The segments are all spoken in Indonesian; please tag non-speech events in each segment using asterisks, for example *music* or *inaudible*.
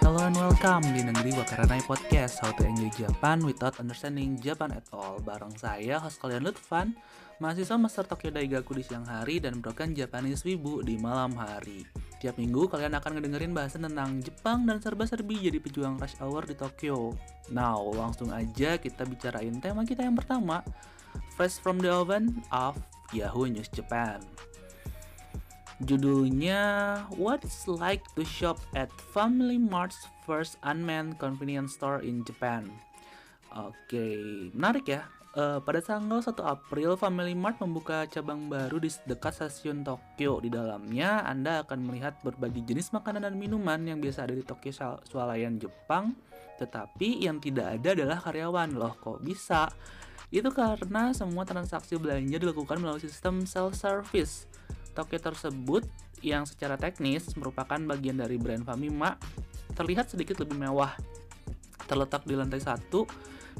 Hello and welcome di Negeri Wakaranai Podcast How to Enjoy Japan Without Understanding Japan at All. Bareng saya, host kalian Lutfan Mahasiswa Master Tokyo Daigaku di siang hari Dan Broken Japanese Wibu di malam hari. Tiap minggu kalian akan ngedengerin bahasan tentang Jepang dan serba-serbi jadi pejuang rush hour di Tokyo. Now, langsung aja kita bicarain tema kita yang pertama Fresh from the oven of Yahoo News Japan Judulnya What It's Like to Shop at Family Mart's First Unmanned Convenience Store in Japan. Oke, menarik ya. Uh, pada tanggal 1 April, Family Mart membuka cabang baru di dekat stasiun Tokyo. Di dalamnya, Anda akan melihat berbagai jenis makanan dan minuman yang biasa ada di Tokyo swalayan Jepang, tetapi yang tidak ada adalah karyawan. Loh, kok bisa? Itu karena semua transaksi belanja dilakukan melalui sistem self-service Tokyo tersebut yang secara teknis merupakan bagian dari brand Famima terlihat sedikit lebih mewah. Terletak di lantai satu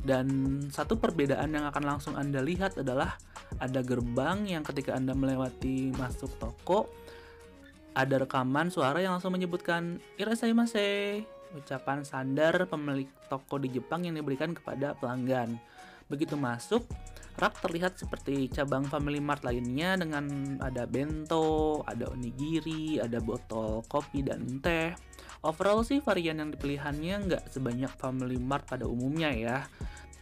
dan satu perbedaan yang akan langsung Anda lihat adalah ada gerbang yang ketika Anda melewati masuk toko ada rekaman suara yang langsung menyebutkan irasaimase, ucapan sandar pemilik toko di Jepang yang diberikan kepada pelanggan. Begitu masuk, rak terlihat seperti cabang Family Mart lainnya dengan ada bento, ada onigiri, ada botol kopi dan teh. Overall sih varian yang dipilihannya nggak sebanyak Family Mart pada umumnya ya.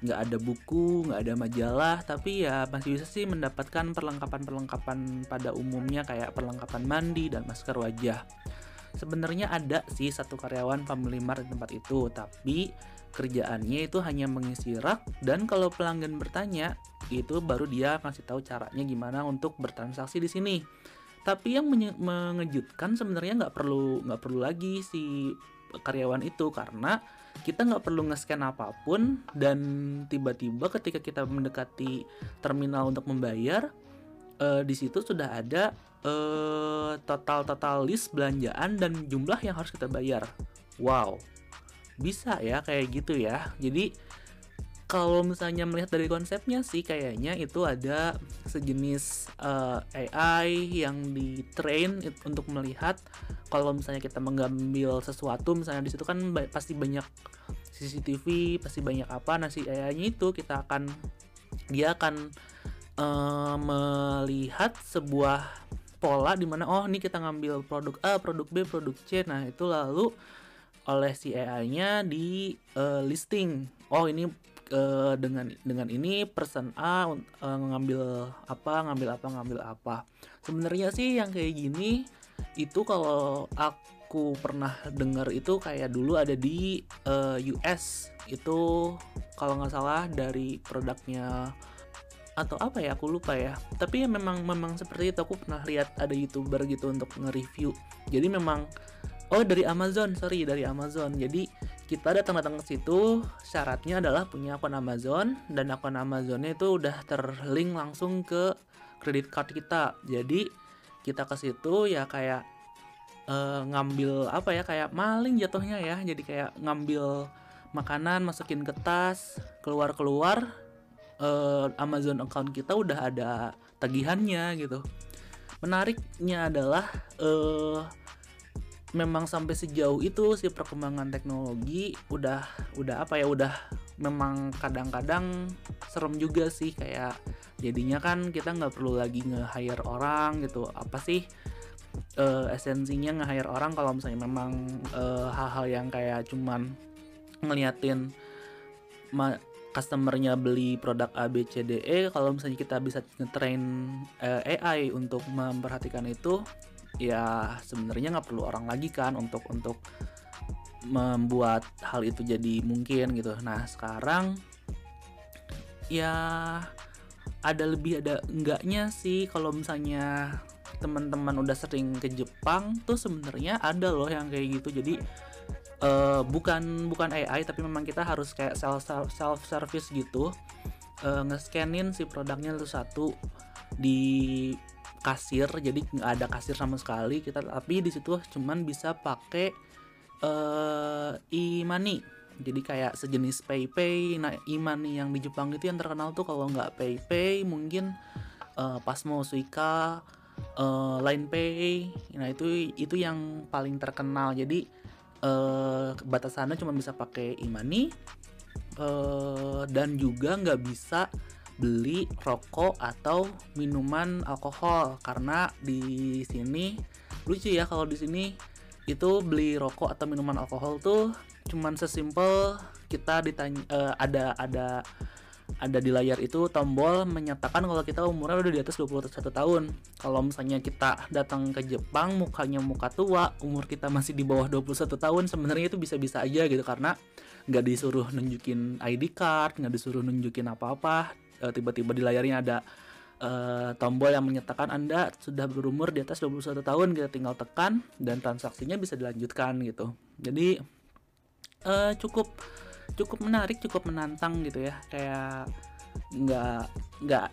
Nggak ada buku, nggak ada majalah, tapi ya masih bisa sih mendapatkan perlengkapan-perlengkapan pada umumnya kayak perlengkapan mandi dan masker wajah. Sebenarnya ada sih satu karyawan Family Mart di tempat itu, tapi kerjaannya itu hanya mengisi rak dan kalau pelanggan bertanya itu baru dia ngasih tahu caranya gimana untuk bertransaksi di sini. Tapi yang mengejutkan sebenarnya nggak perlu nggak perlu lagi si karyawan itu karena kita nggak perlu nge-scan apa pun dan tiba-tiba ketika kita mendekati terminal untuk membayar uh, di situ sudah ada uh, total total list belanjaan dan jumlah yang harus kita bayar. Wow, bisa ya kayak gitu ya. Jadi kalau misalnya melihat dari konsepnya sih kayaknya itu ada sejenis uh, eh, AI yang di train untuk melihat kalau misalnya kita mengambil sesuatu misalnya di situ kan ba pasti banyak CCTV pasti banyak apa. Nah si AI-nya itu kita akan dia akan uh, melihat sebuah pola di mana oh ini kita ngambil produk A produk B produk C. Nah itu lalu oleh si AI-nya di uh, listing. Oh ini uh, dengan dengan ini person A uh, ngambil apa ngambil apa ngambil apa. Sebenarnya sih yang kayak gini itu kalau aku pernah dengar itu kayak dulu ada di uh, US itu kalau nggak salah dari produknya atau apa ya aku lupa ya tapi ya memang memang seperti itu aku pernah lihat ada youtuber gitu untuk nge-review jadi memang Oh dari Amazon, sorry dari Amazon. Jadi kita datang-datang ke situ, syaratnya adalah punya akun Amazon dan akun Amazonnya itu udah terlink langsung ke kredit card kita. Jadi kita ke situ ya kayak uh, ngambil apa ya kayak maling jatuhnya ya. Jadi kayak ngambil makanan masukin ke tas, keluar-keluar uh, Amazon account kita udah ada tagihannya gitu. Menariknya adalah uh, memang sampai sejauh itu si perkembangan teknologi udah udah apa ya udah memang kadang-kadang serem juga sih kayak jadinya kan kita nggak perlu lagi nge-hire orang gitu. Apa sih uh, esensinya nge-hire orang kalau misalnya memang uh, hal-hal yang kayak cuman ngeliatin ma customernya beli produk A B C D E kalau misalnya kita bisa ngetrain uh, eh, AI untuk memperhatikan itu ya sebenarnya nggak perlu orang lagi kan untuk untuk membuat hal itu jadi mungkin gitu. Nah sekarang ya ada lebih ada enggaknya sih kalau misalnya teman-teman udah sering ke Jepang tuh sebenarnya ada loh yang kayak gitu jadi uh, bukan bukan AI tapi memang kita harus kayak self self service gitu uh, nge-scanin si produknya itu satu di kasir jadi nggak ada kasir sama sekali. Kita tapi di situ cuman bisa pakai uh, e-money jadi kayak sejenis PayPay nah e-money yang di Jepang itu yang terkenal tuh kalau nggak PayPay mungkin uh, Pasmo Suica uh, Line Pay nah itu itu yang paling terkenal. Jadi uh, batasannya cuma bisa pakai e-money uh, dan juga nggak bisa beli rokok atau minuman alkohol karena di sini lucu ya kalau di sini itu beli rokok atau minuman alkohol tuh cuman sesimpel kita ditanya uh, ada ada ada di layar itu tombol menyatakan kalau kita umurnya udah di atas 21 tahun. Kalau misalnya kita datang ke Jepang mukanya muka tua, umur kita masih di bawah 21 tahun, sebenarnya itu bisa-bisa aja gitu karena nggak disuruh nunjukin ID card, nggak disuruh nunjukin apa-apa. E, tiba-tiba di layarnya ada e, tombol yang menyatakan Anda sudah berumur di atas 21 tahun, kita tinggal tekan dan transaksinya bisa dilanjutkan gitu. Jadi e, cukup cukup menarik cukup menantang gitu ya. Kayak nggak nggak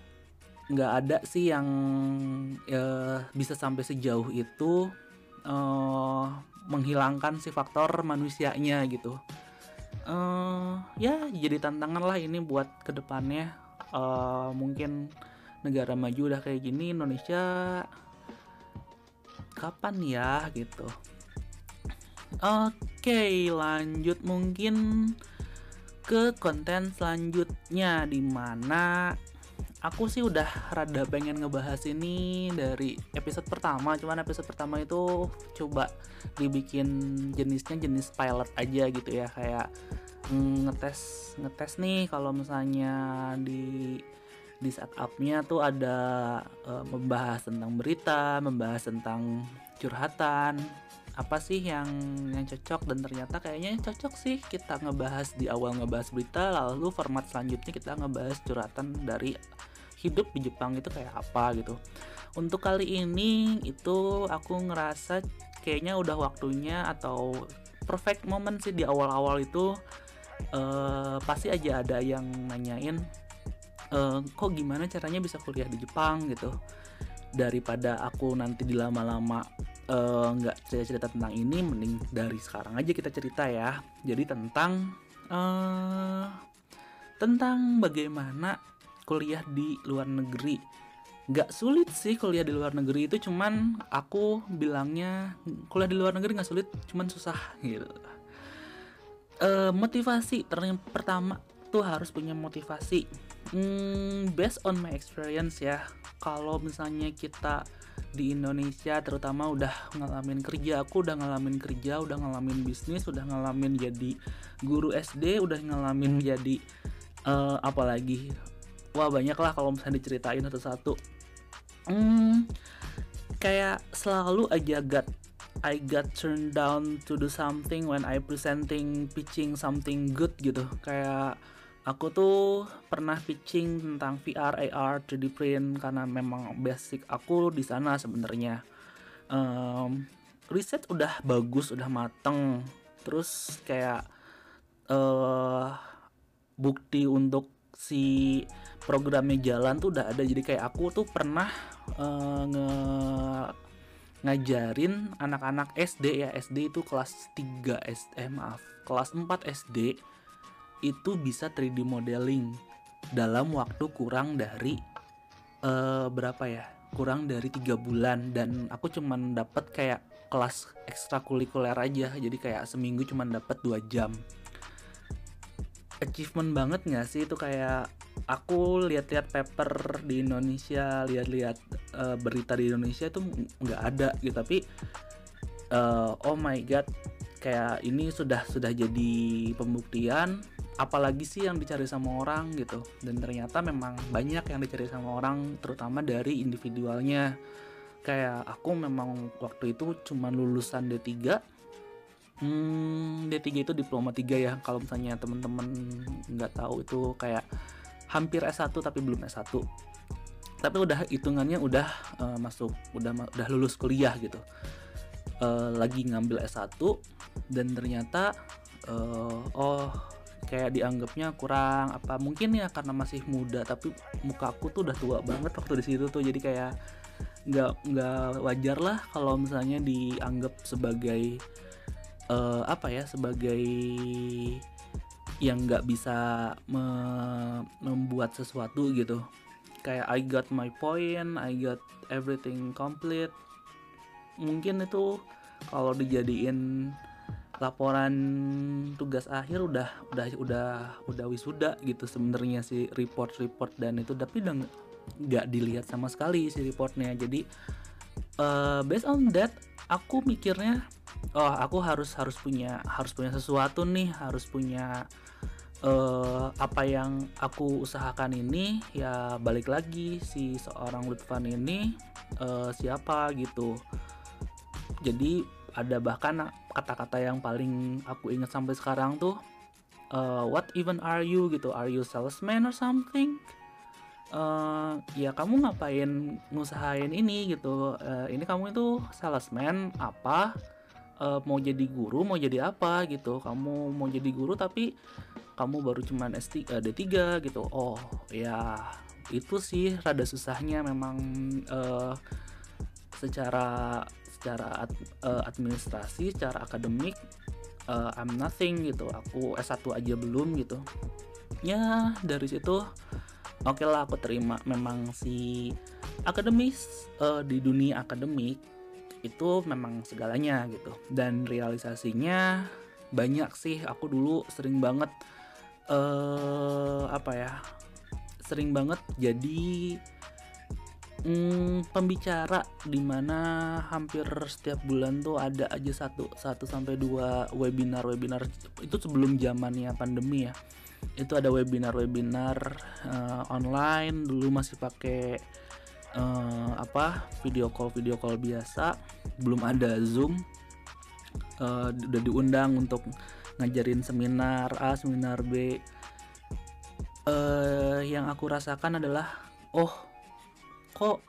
nggak ada sih yang uh, bisa sampai sejauh itu uh, menghilangkan si faktor manusianya gitu. Uh, ya jadi tantangan lah ini buat ke depannya uh, mungkin negara maju udah kayak gini Indonesia kapan ya gitu. Oke lanjut mungkin ke konten selanjutnya di mana aku sih udah rada pengen ngebahas ini dari episode pertama cuman episode pertama itu coba dibikin jenisnya jenis pilot aja gitu ya kayak mm, ngetes ngetes nih kalau misalnya di di setupnya tuh ada uh, membahas tentang berita membahas tentang curhatan. Apa sih yang yang cocok? Dan ternyata kayaknya cocok sih kita ngebahas di awal ngebahas berita lalu format selanjutnya kita ngebahas curhatan dari hidup di Jepang itu kayak apa gitu. Untuk kali ini itu aku ngerasa kayaknya udah waktunya atau perfect moment sih di awal-awal itu uh, pasti aja ada yang nanyain uh, kok gimana caranya bisa kuliah di Jepang gitu. Daripada aku nanti dilama-lama Eh, nggak uh, cerita-cerita tentang ini mending dari sekarang aja kita cerita ya. Jadi tentang uh, tentang bagaimana kuliah di luar negeri. Nggak sulit sih kuliah di luar negeri itu cuman aku bilangnya kuliah di luar negeri nggak sulit cuman susah gitu uh, motivasi pertama tuh harus punya motivasi. Hmm, based on my experience ya. Kalau misalnya kita di Indonesia terutama udah ngalamin kerja aku udah ngalamin kerja udah ngalamin bisnis udah ngalamin jadi guru SD udah ngalamin jadi uh, apalagi wah banyak lah kalau misalnya diceritain satu-satu. Hmm, kayak selalu aja got I got turned down to do something when I presenting pitching something good gitu kayak aku tuh pernah pitching tentang VR, AR, 3D print karena memang basic aku di sana sebenarnya. Um, riset udah bagus, udah mateng. Terus kayak uh, bukti untuk si programnya jalan tuh udah ada. Jadi kayak aku tuh pernah uh, nge ngajarin anak-anak SD ya. SD itu kelas 3 SD eh, maaf kelas 4 SD itu bisa 3D modeling dalam waktu kurang dari uh, berapa ya? Kurang dari tiga bulan. Dan aku cuman dapat kayak kelas ekstrakurikuler aja. Jadi kayak seminggu cuman dapat dua jam achievement banget nggak sih? Itu kayak aku lihat-lihat paper di Indonesia lihat-lihat uh, berita di Indonesia itu nggak ada gitu. Tapi uh, oh my god kayak ini sudah sudah jadi pembuktian. Apalagi sih yang dicari sama orang gitu. Dan ternyata memang banyak yang dicari sama orang terutama dari individualnya. Kayak aku memang waktu itu cuma lulusan D3 hmm, D3 itu diploma 3 ya kalau misalnya temen-temen nggak tahu itu kayak hampir S1 tapi belum S1 tapi udah hitungannya udah uh, masuk udah udah lulus kuliah gitu. Uh, lagi ngambil S1 dan ternyata uh, oh kayak dianggapnya kurang apa mungkin ya karena masih muda tapi muka aku tuh udah tua banget waktu di situ tuh. Jadi kayak nggak nggak wajar lah kalau misalnya dianggap sebagai uh, apa ya sebagai yang nggak bisa me membuat sesuatu gitu. Kayak I got my point I got everything complete. Mungkin itu kalau dijadiin laporan tugas akhir udah udah udah udah wisuda gitu sebenarnya si report report dan itu. Tapi udah nggak dilihat sama sekali si reportnya. Jadi uh, based on that aku mikirnya oh aku harus harus punya harus punya sesuatu nih harus punya uh, apa yang aku usahakan ini. Ya balik lagi si seorang Lutfan ini uh, siapa gitu. Jadi ada bahkan kata-kata yang paling aku ingat sampai sekarang tuh uh, what even are you? gitu. Are you salesman or something? Uh, ya kamu ngapain ngusahain ini gitu. Uh, ini kamu itu salesman apa uh, mau jadi guru mau jadi apa gitu. Kamu mau jadi guru tapi kamu baru cuman S3 uh, D3 gitu. Oh ya itu sih rada susahnya memang uh, secara secara ad, uh, administrasi secara akademik uh, I'm nothing gitu. Aku S1 aja belum gitu. Ya dari situ oke okay lah aku terima. Memang si akademis uh, di dunia akademik itu memang segalanya gitu. Dan realisasinya banyak sih. Aku dulu sering banget uh, apa ya sering banget jadi hmm, pembicara di mana hampir setiap bulan tuh ada aja satu satu sampai dua webinar webinar itu sebelum zamannya pandemi ya. Itu ada webinar webinar uh, online. Dulu masih pakai uh, apa video call video call biasa. Belum ada zoom. Uh, udah diundang untuk ngajarin seminar A seminar B. Uh, yang aku rasakan adalah oh kok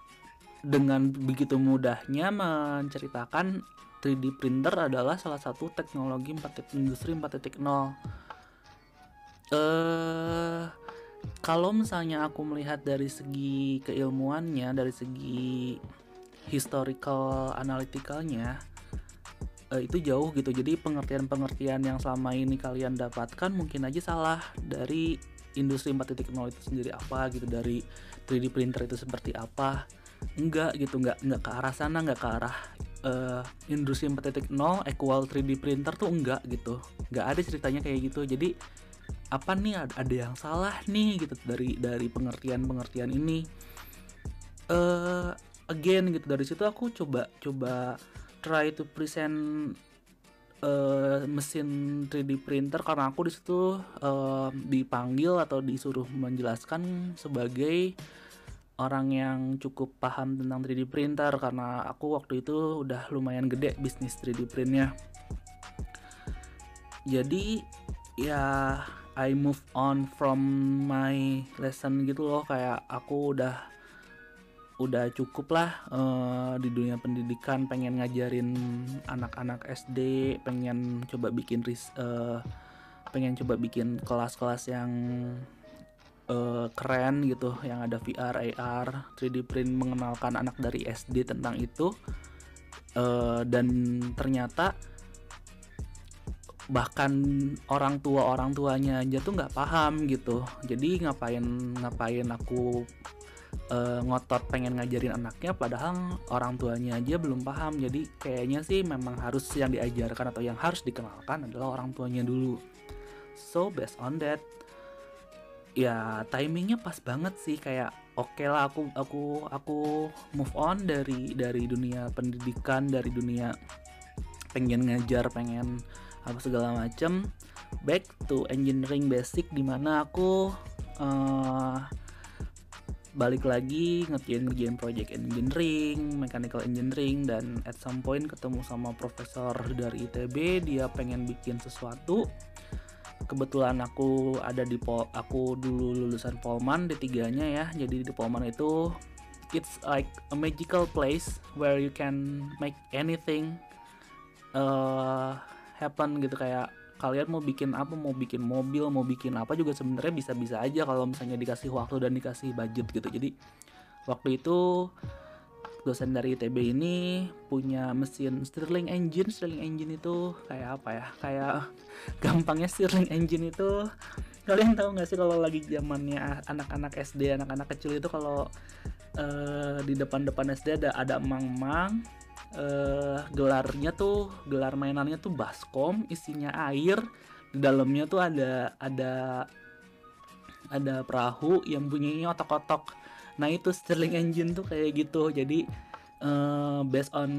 dengan begitu mudahnya menceritakan 3D printer adalah salah satu teknologi 4, industri 4.0 eh kalau misalnya aku melihat dari segi keilmuannya dari segi historical analyticalnya uh, itu jauh gitu. Jadi pengertian-pengertian yang selama ini kalian dapatkan mungkin aja salah dari industri 4.0 itu sendiri apa gitu dari 3D printer itu seperti apa. Enggak gitu enggak enggak ke arah sana enggak ke arah uh, industri 4.0 equal 3D printer tuh enggak gitu. Enggak ada ceritanya kayak gitu. Jadi apa nih ada yang salah nih gitu dari dari pengertian pengertian ini. Uh, again gitu dari situ aku coba coba try to present uh, mesin 3D printer karena aku di situ uh, dipanggil atau disuruh menjelaskan sebagai orang yang cukup paham tentang 3D printer karena aku waktu itu udah lumayan gede bisnis 3D printnya. Jadi ya I move on from my lesson gitu loh. Kayak aku udah udah cukup lah uh, di dunia pendidikan. Pengen ngajarin anak-anak SD pengen coba bikin ris uh, pengen coba bikin kelas-kelas yang uh, keren gitu. Yang ada VR AR 3D print mengenalkan anak dari SD tentang itu. Uh, dan ternyata bahkan orang tua orang tuanya aja tuh nggak paham gitu. Jadi ngapain ngapain aku uh, ngotot pengen ngajarin anaknya padahal orang tuanya aja belum paham. Jadi kayaknya sih memang harus yang diajarkan atau yang harus dikenalkan adalah orang tuanya dulu. So based on that ya timingnya pas banget sih. Kayak oke okay lah aku aku aku move on dari dari dunia pendidikan dari dunia pengen ngajar pengen apa segala macem. Back to engineering basic di mana aku uh, balik lagi ngerjain ngerjain project engineering, mechanical engineering dan at some point ketemu sama profesor dari ITB dia pengen bikin sesuatu. Kebetulan aku ada di Pol aku dulu lulusan Polman di tiganya ya. Jadi di Polman itu it's like a magical place where you can make anything uh, happen gitu kayak kalian mau bikin apa mau bikin mobil mau bikin apa juga sebenarnya bisa-bisa aja kalau misalnya dikasih waktu dan dikasih budget gitu. Jadi waktu itu dosen dari ITB ini punya mesin Stirling engine. Stirling engine itu kayak apa ya? Kayak *laughs* gampangnya Stirling engine itu kalian tahu nggak sih kalau lagi zamannya anak-anak SD anak-anak kecil itu kalau uh, di depan-depan SD ada ada emang-emang uh, gelarnya tuh gelar mainannya tuh baskom isinya air. Di dalamnya tuh ada ada ada perahu yang bunyinya otok-otok. Nah itu Stirling engine tuh kayak gitu. Jadi uh, based on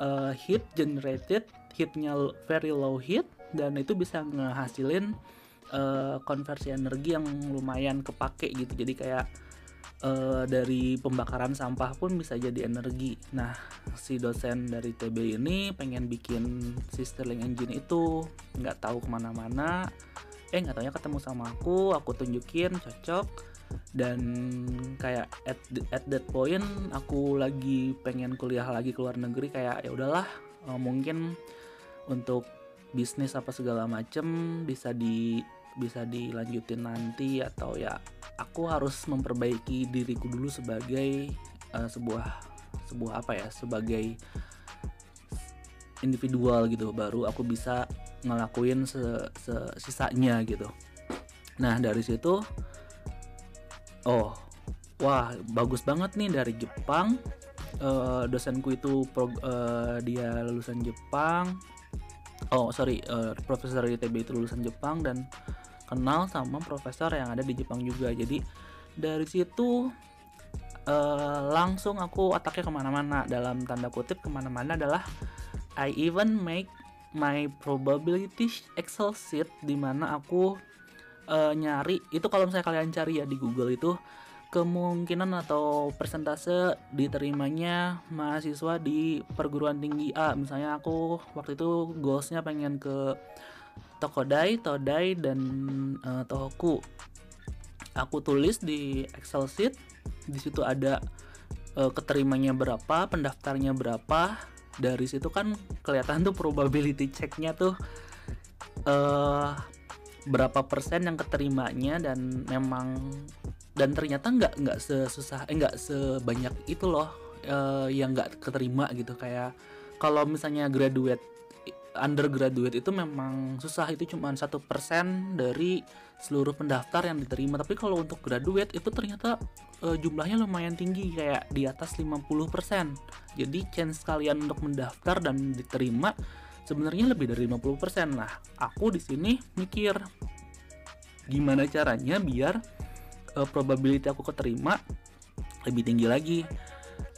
uh, heat generated heatnya very low heat dan itu bisa ngehasilin uh, konversi energi yang lumayan kepake gitu. Jadi kayak uh, dari pembakaran sampah pun bisa jadi energi. Nah si dosen dari TB ini pengen bikin si Stirling engine itu. Nggak tahu ke mana-mana. Eh nggak taunya ketemu sama aku aku tunjukin cocok. Dan kayak at, at that point aku lagi pengen kuliah lagi ke luar negeri kayak ya udahlah uh, mungkin untuk bisnis apa segala macem bisa di bisa dilanjutin nanti atau ya aku harus memperbaiki diriku dulu sebagai uh, sebuah sebuah apa ya sebagai individual gitu baru aku bisa ngelakuin se, se sisanya gitu. Nah dari situ oh wah bagus banget nih dari Jepang. Uh, dosenku itu pro, uh, dia lulusan Jepang oh sorry uh, profesor ITB itu lulusan Jepang dan kenal sama profesor yang ada di Jepang juga. Jadi dari situ uh, langsung aku otaknya ke mana-mana. Dalam tanda kutip ke mana-mana adalah I even make my probability Excel sheet di mana aku uh, nyari. Itu kalau misalnya kalian cari ya di Google itu kemungkinan atau persentase diterimanya mahasiswa di perguruan tinggi A. Misalnya aku waktu itu goalsnya pengen ke Tokodai, Todai dan uh, Tohoku. Aku tulis di Excel sheet di situ ada uh, keterimanya berapa pendaftarnya berapa. Dari situ kan kelihatan tuh probability checknya tuh uh, berapa persen yang keterimanya dan memang dan ternyata nggak nggak sesusah eh sebanyak itu loh uh, yang nggak keterima gitu. Kayak kalau misalnya graduate undergraduate itu memang susah. Itu cuma satu persen dari seluruh pendaftar yang diterima. Tapi kalau untuk graduate itu ternyata uh, jumlahnya lumayan tinggi kayak di atas 50% jadi chance kalian untuk mendaftar dan diterima sebenarnya lebih dari 50% lah aku di sini mikir gimana caranya biar uh, probability aku keterima lebih tinggi lagi.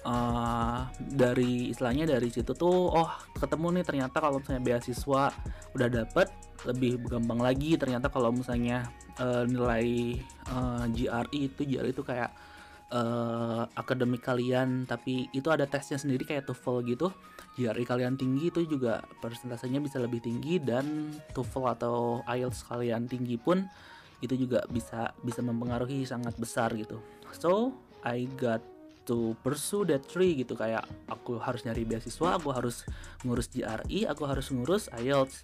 Uh, dari istilahnya dari situ tuh oh ketemu nih ternyata kalau misalnya beasiswa udah dapet lebih gampang lagi ternyata kalau misalnya uh, nilai uh, GRE itu GRE itu kayak uh, akademik kalian tapi itu ada tesnya sendiri kayak TOEFL gitu. GRE kalian tinggi itu juga persentasenya bisa lebih tinggi dan TOEFL atau IELTS kalian tinggi pun itu juga bisa bisa mempengaruhi sangat besar gitu. So I got to pursue that tree gitu. Kayak aku harus nyari beasiswa aku harus ngurus GRE aku harus ngurus IELTS.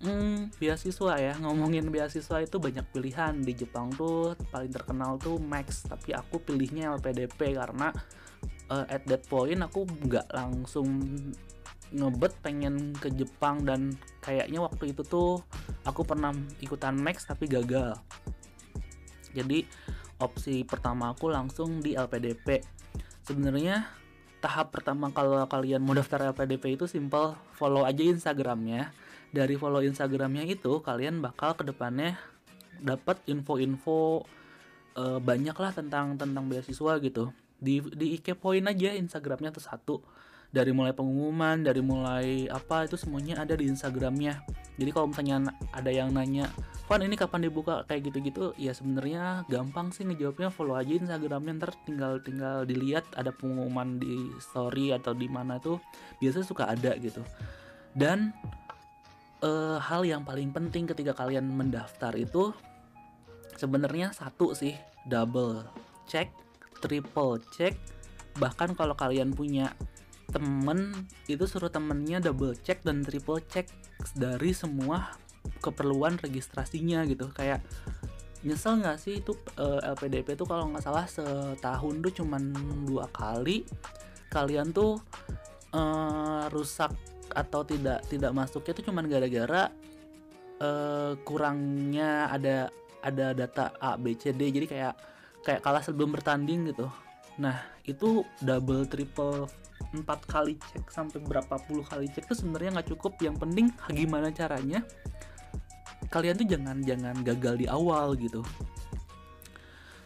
Hmm, beasiswa ya. Ngomongin beasiswa itu banyak pilihan. Di Jepang tuh paling terkenal tuh Max tapi aku pilihnya LPDP karena uh, at that point aku nggak langsung ngebet pengen ke Jepang dan kayaknya waktu itu tuh aku pernah ikutan Max tapi gagal. Jadi opsi pertama aku langsung di LPDP sebenarnya tahap pertama kalau kalian mau daftar LPDP itu simple follow aja Instagramnya. Dari follow Instagramnya itu kalian bakal ke depannya dapat info-info uh, banyak lah tentang tentang beasiswa gitu. Di di IK Point aja Instagramnya tuh satu dari mulai pengumuman dari mulai apa itu semuanya ada di Instagramnya. Jadi kalau misalnya ada yang nanya Van ini kapan dibuka? Kayak gitu-gitu ya sebenarnya gampang sih ngejawabnya. Follow aja Instagramnya ntar tinggal tinggal dilihat ada pengumuman di story atau di mana tuh biasa suka ada gitu. Dan uh, hal yang paling penting ketika kalian mendaftar itu sebenarnya satu sih double check triple check. Bahkan kalau kalian punya temen itu suruh temennya double check dan triple check dari semua keperluan registrasinya gitu. Kayak nyesel nggak sih itu uh, eh, LPDP tuh kalau nggak salah setahun tuh cuman dua kali kalian tuh uh, rusak atau tidak tidak masuknya itu cuman gara-gara uh, kurangnya ada ada data A B C D. Jadi kayak kayak kalah sebelum bertanding gitu. Nah itu double triple empat kali cek sampai berapa puluh kali cek itu sebenarnya nggak cukup. Yang penting gimana caranya kalian tuh jangan jangan gagal di awal gitu.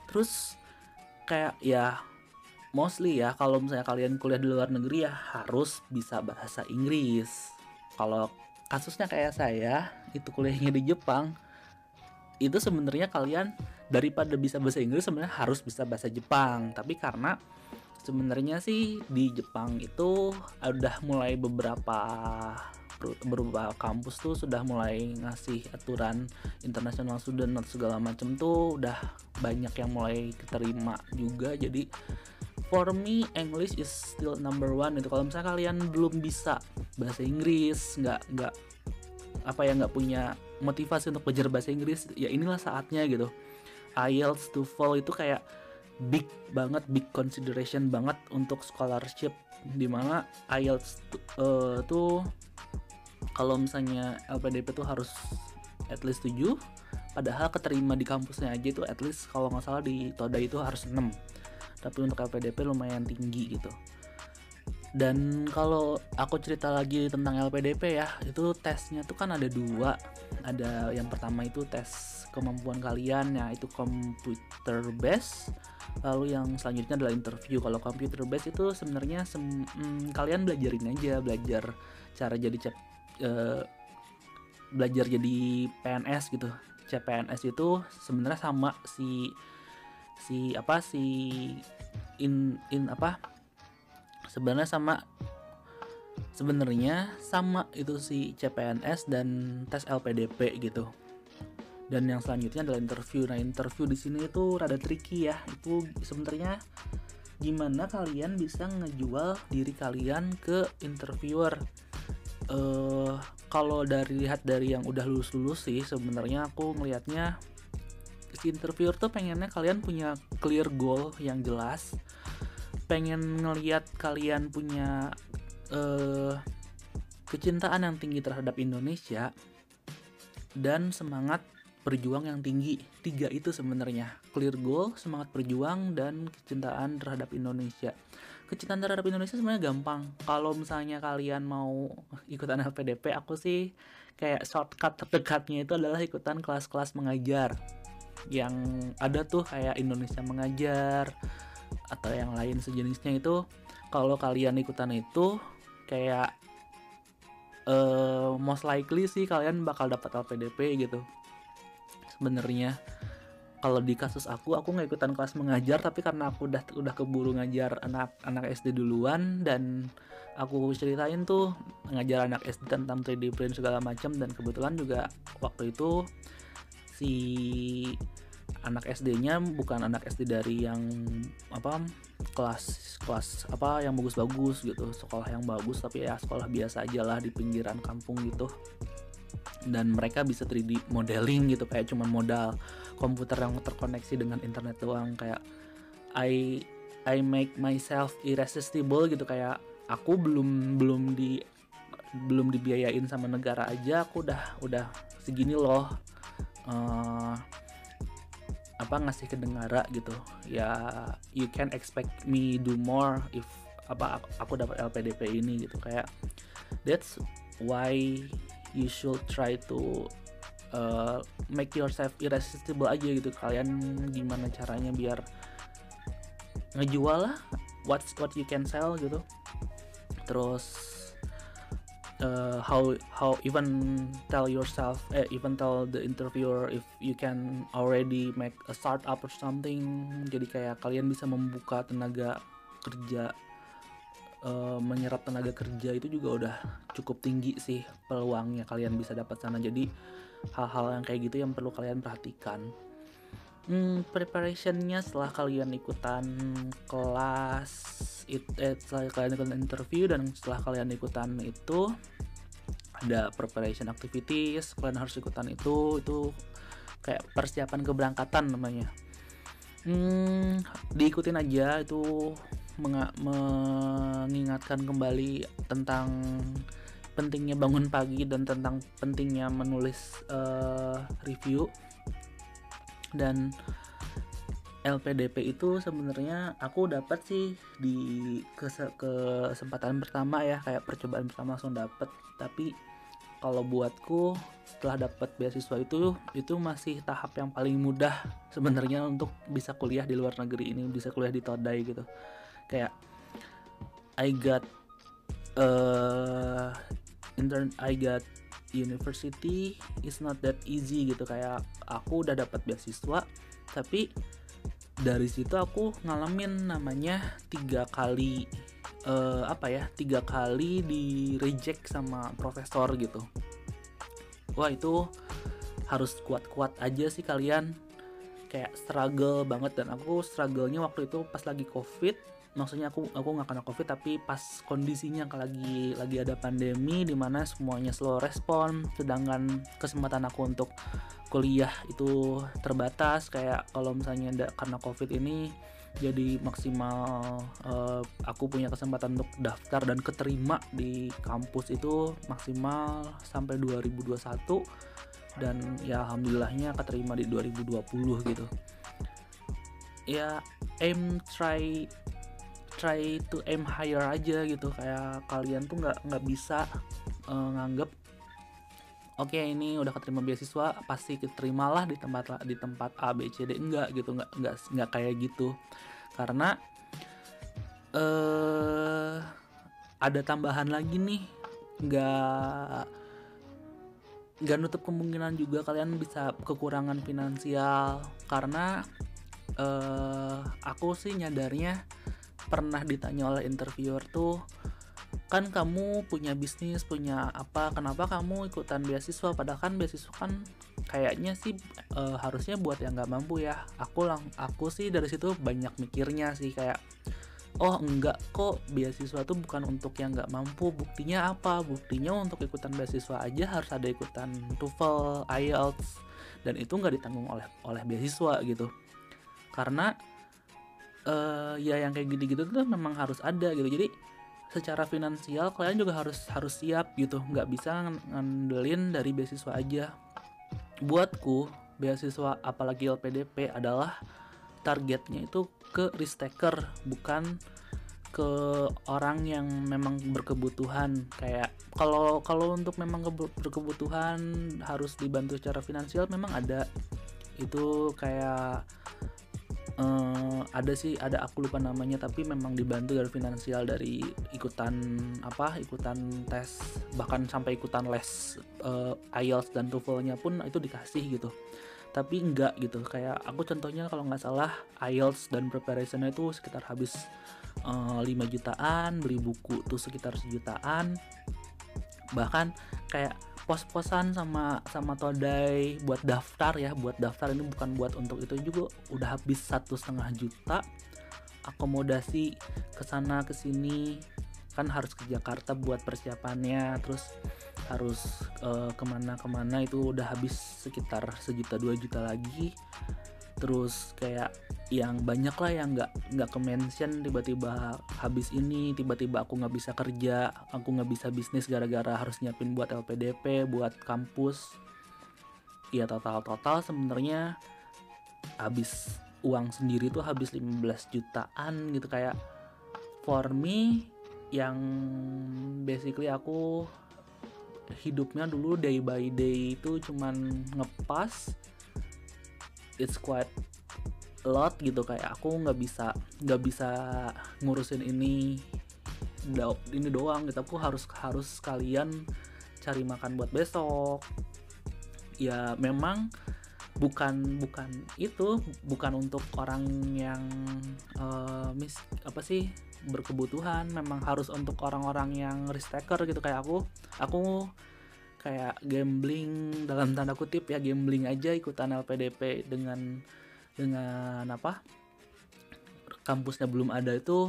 Terus kayak ya mostly ya kalau misalnya kalian kuliah di luar negeri ya harus bisa bahasa Inggris. Kalau kasusnya kayak saya itu kuliahnya di Jepang itu sebenarnya kalian daripada bisa bahasa Inggris sebenarnya harus bisa bahasa Jepang. Tapi karena sebenarnya sih di Jepang itu udah mulai beberapa beberapa kampus tuh sudah mulai ngasih aturan international student segala macam tuh udah banyak yang mulai keterima juga. Jadi for me English is still number one itu kalau misalnya kalian belum bisa bahasa Inggris nggak nggak apa ya nggak punya motivasi untuk belajar bahasa Inggris ya inilah saatnya gitu. IELTS TOEFL itu kayak big banget big consideration banget untuk scholarship. Di mana IELTS uh, tuh kalau misalnya LPDP tuh harus at least 7 padahal keterima di kampusnya aja itu at least kalau nggak salah di Toda itu harus 6 tapi untuk LPDP lumayan tinggi gitu. Dan kalau aku cerita lagi tentang LPDP ya itu tesnya tuh kan ada dua. Ada yang pertama itu tes kemampuan kalian ya itu computer base lalu yang selanjutnya adalah interview. Kalau computer base itu sebenarnya sem hmm, kalian belajarin aja belajar cara jadi cep uh, belajar jadi PNS gitu. CPNS itu sebenarnya sama si si apa si in in apa sebenarnya sama sebenarnya sama itu si CPNS dan tes LPDP gitu dan yang selanjutnya adalah interview. Nah interview di sini itu rada tricky ya. Itu sebenarnya gimana kalian bisa ngejual diri kalian ke interviewer? Uh, kalau dari lihat dari yang udah lulus lulus sih sebenarnya aku ngelihatnya si interviewer tuh pengennya kalian punya clear goal yang jelas. Pengen ngeliat kalian punya uh, kecintaan yang tinggi terhadap Indonesia dan semangat berjuang yang tinggi tiga itu sebenarnya. Clear goal semangat berjuang dan kecintaan terhadap Indonesia. Kecintaan terhadap Indonesia sebenarnya gampang. Kalau misalnya kalian mau ikutan LPDP aku sih kayak shortcut terdekatnya itu adalah ikutan kelas-kelas mengajar. Yang ada tuh kayak Indonesia mengajar atau yang lain sejenisnya itu. Kalau kalian ikutan itu kayak uh, most likely sih kalian bakal dapat LPDP gitu sebenarnya. Kalau di kasus aku aku nggak ikutan kelas mengajar tapi karena aku udah udah keburu ngajar anak anak SD duluan dan aku ceritain tuh ngajar anak SD tentang 3D print segala macam dan kebetulan juga waktu itu si anak SD-nya bukan anak SD dari yang apa kelas kelas apa yang bagus-bagus gitu sekolah yang bagus tapi ya sekolah biasa aja lah di pinggiran kampung gitu dan mereka bisa 3D modeling gitu kayak cuman modal komputer yang terkoneksi dengan internet doang. Kayak I I make myself irresistible gitu kayak aku belum belum di belum dibiayain sama negara aja aku udah udah segini loh uh, apa ngasih ke gitu. Ya you can expect me do more if apa aku dapat LPDP ini gitu. Kayak that's why you should try to uh, make yourself irresistible aja gitu. Kalian gimana caranya biar ngejual lah what's what you can sell gitu. Terus uh, how how even tell yourself eh, even tell the interviewer if you can already make a startup or something. Jadi kayak kalian bisa membuka tenaga kerja uh, menyerap tenaga kerja itu juga udah cukup tinggi sih peluangnya kalian bisa dapat sana. Jadi hal-hal yang kayak gitu yang perlu kalian perhatikan. Hmm, preparationnya setelah kalian ikutan kelas it, eh, setelah kalian ikutan interview dan setelah kalian ikutan itu ada preparation activities kalian harus ikutan itu itu kayak persiapan keberangkatan namanya. Hmm, diikutin aja itu mengingatkan kembali tentang pentingnya bangun pagi dan tentang pentingnya menulis uh, review. Dan LPDP itu sebenarnya aku dapat sih di kesempatan pertama ya kayak percobaan pertama langsung dapat tapi kalau buatku setelah dapat beasiswa itu itu masih tahap yang paling mudah sebenarnya untuk bisa kuliah di luar negeri ini bisa kuliah di Todai gitu kayak I got uh, intern I got university is not that easy gitu. Kayak aku udah dapat beasiswa tapi dari situ aku ngalamin namanya tiga kali uh, apa ya tiga kali di reject sama profesor gitu. Wah itu harus kuat-kuat aja sih kalian. Kayak struggle banget dan aku strugglenya waktu itu pas lagi covid maksudnya aku aku nggak kena covid tapi pas kondisinya lagi lagi ada pandemi di mana semuanya slow respon sedangkan kesempatan aku untuk kuliah itu terbatas. Kayak kalau misalnya ada karena covid ini jadi maksimal uh, aku punya kesempatan untuk daftar dan keterima di kampus itu maksimal sampai 2021 dan ya alhamdulillahnya keterima di 2020 gitu. Ya aim try try to aim higher aja gitu. Kayak kalian tuh nggak nggak bisa uh, nganggep oke okay, ini udah keterima beasiswa pasti keterimalah di tempat di tempat A B C D. Enggak gitu nggak nggak nggak kayak gitu. Karena uh, ada tambahan lagi nih. Nggak nggak nutup kemungkinan juga kalian bisa kekurangan finansial. Karena uh, aku sih nyadarnya pernah ditanya oleh interviewer tuh kan kamu punya bisnis punya apa kenapa kamu ikutan beasiswa? Padahal kan beasiswa kan kayaknya sih e, harusnya buat yang nggak mampu ya. Aku lang aku sih dari situ banyak mikirnya sih kayak oh enggak kok beasiswa tuh bukan untuk yang nggak mampu. Buktinya apa? Buktinya untuk ikutan beasiswa aja harus ada ikutan TOEFL IELTS dan itu nggak ditanggung oleh oleh beasiswa gitu. Karena uh, ya yang kayak gitu-gitu tuh memang harus ada gitu. Jadi secara finansial kalian juga harus harus siap gitu. Nggak bisa ngandelin dari beasiswa aja. Buatku beasiswa apalagi LPDP adalah targetnya itu ke risk taker bukan ke orang yang memang berkebutuhan. Kayak kalau kalau untuk memang berkebutuhan harus dibantu secara finansial memang ada. Itu kayak uh, ada sih ada aku lupa namanya tapi memang dibantu dari finansial dari ikutan apa ikutan tes bahkan sampai ikutan les uh, IELTS dan TOEFL-nya pun itu dikasih gitu. Tapi enggak gitu kayak aku contohnya kalau nggak salah IELTS dan preparationnya itu sekitar habis uh, eh, 5 jutaan beli buku tuh sekitar sejutaan. Bahkan kayak pos-posan sama sama Todai buat daftar ya. Buat daftar ini bukan buat untuk itu juga. Udah habis satu setengah juta. Akomodasi ke sana ke sini. Kan harus ke Jakarta buat persiapannya. Terus harus uh, ke mana-kemana itu udah habis sekitar sejuta dua juta lagi terus kayak yang banyak lah yang nggak nggak ke mention tiba-tiba habis ini tiba-tiba aku nggak bisa kerja aku nggak bisa bisnis gara-gara harus nyiapin buat LPDP buat kampus. Ya total total sebenarnya habis uang sendiri tuh habis 15 jutaan gitu. Kayak for me yang basically aku hidupnya dulu day by day itu cuman ngepas it's quite a lot gitu kayak aku nggak bisa nggak bisa ngurusin ini ini doang gitu. Aku harus harus kalian cari makan buat besok. Ya memang bukan bukan itu bukan untuk orang yang uh, mis apa sih berkebutuhan. Memang harus untuk orang-orang yang risk taker gitu kayak aku. Aku kayak gambling dalam tanda kutip ya gambling aja ikutan LPDP dengan dengan apa? Kampusnya belum ada itu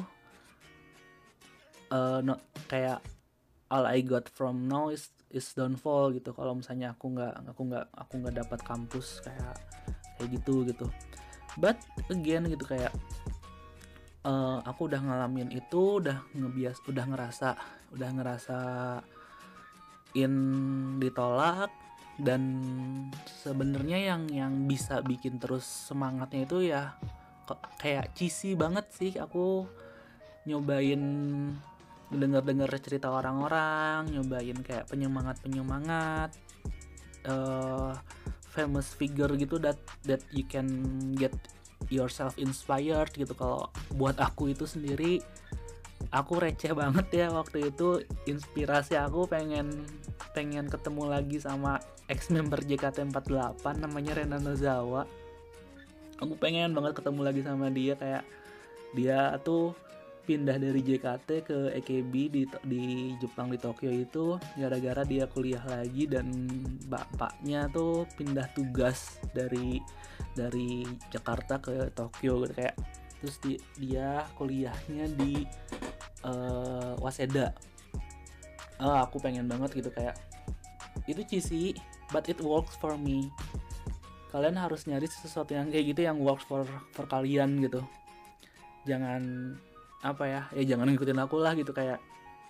uh, no, kayak all I got from now is is downfall gitu. Kalau misalnya aku nggak aku nggak aku nggak dapat kampus kayak kayak gitu gitu. But again gitu kayak uh, aku udah ngalamin itu udah ngebias udah ngerasa udah ngerasa in ditolak dan sebenarnya yang yang bisa bikin terus semangatnya itu ya kayak cheesy banget sih. Aku nyobain denger-denger cerita orang-orang nyobain kayak penyemangat penyemangat uh, famous figure gitu that that you can get yourself inspired gitu. Kalau buat aku itu sendiri aku receh banget ya waktu itu. Inspirasi aku pengen pengen ketemu lagi sama ex member JKT48 namanya Rena Nozawa aku pengen banget ketemu lagi sama dia kayak dia tuh pindah dari JKT ke EKB di di Jepang di Tokyo itu gara-gara dia kuliah lagi dan bapaknya tuh pindah tugas dari dari Jakarta ke Tokyo kayak terus di, dia kuliahnya di uh, Waseda. Uh, aku pengen banget gitu kayak itu cheesy but it works for me. Kalian harus nyari sesuatu yang kayak gitu yang works for for kalian gitu. Jangan apa ya ya jangan ngikutin aku lah gitu kayak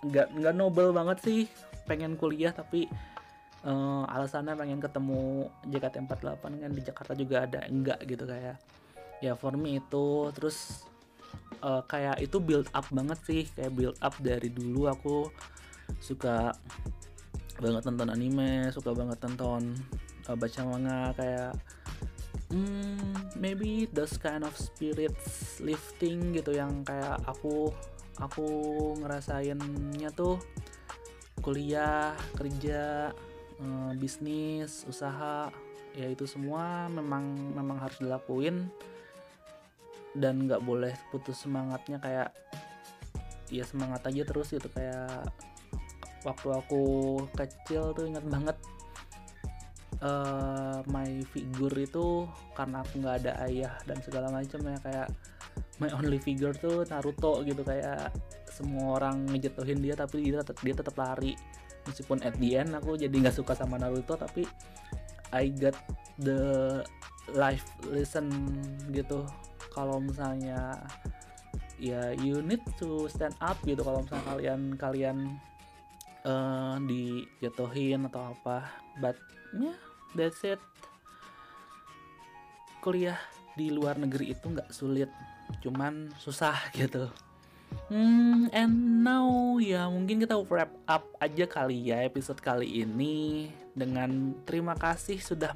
nggak nggak noble banget sih pengen kuliah tapi uh, alasannya pengen ketemu JKT48 kan di Jakarta juga ada enggak gitu kayak ya for me itu. Terus uh, kayak itu build up banget sih kayak build up dari dulu aku suka banget nonton anime suka banget nonton uh, baca manga kayak hmm, maybe those kind of spirits lifting gitu yang kayak aku aku ngerasainnya tuh kuliah kerja uh, bisnis usaha ya itu semua memang memang harus dilakuin dan nggak boleh putus semangatnya kayak ya semangat aja terus gitu kayak waktu aku kecil tuh ingat banget uh, my figure itu karena aku nggak ada ayah dan segala macam ya kayak my only figure tuh Naruto gitu kayak semua orang ngejatuhin dia tapi dia tetap dia tetap lari. Meskipun at the end aku jadi nggak suka sama Naruto tapi I got the life lesson gitu kalau misalnya ya you need to stand up gitu. Kalau misalnya kalian kalian uh, dijatuhin atau apa. But yeah, that's it. Kuliah di luar negeri itu nggak sulit. Cuman susah *laughs* gitu. Hmm, and now ya mungkin kita wrap up aja kali ya episode kali ini dengan terima kasih sudah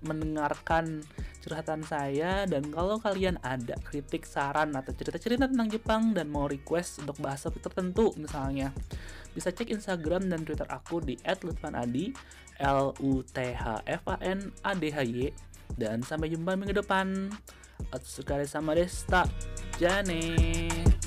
mendengarkan curhatan saya dan kalau kalian ada kritik, saran atau cerita-cerita tentang Jepang dan mau request untuk bahasa tertentu misalnya bisa cek Instagram dan Twitter aku di @lutfanadi L U T H F A N A D H Y dan sampai jumpa minggu depan. Otsukare sama desta. Jane.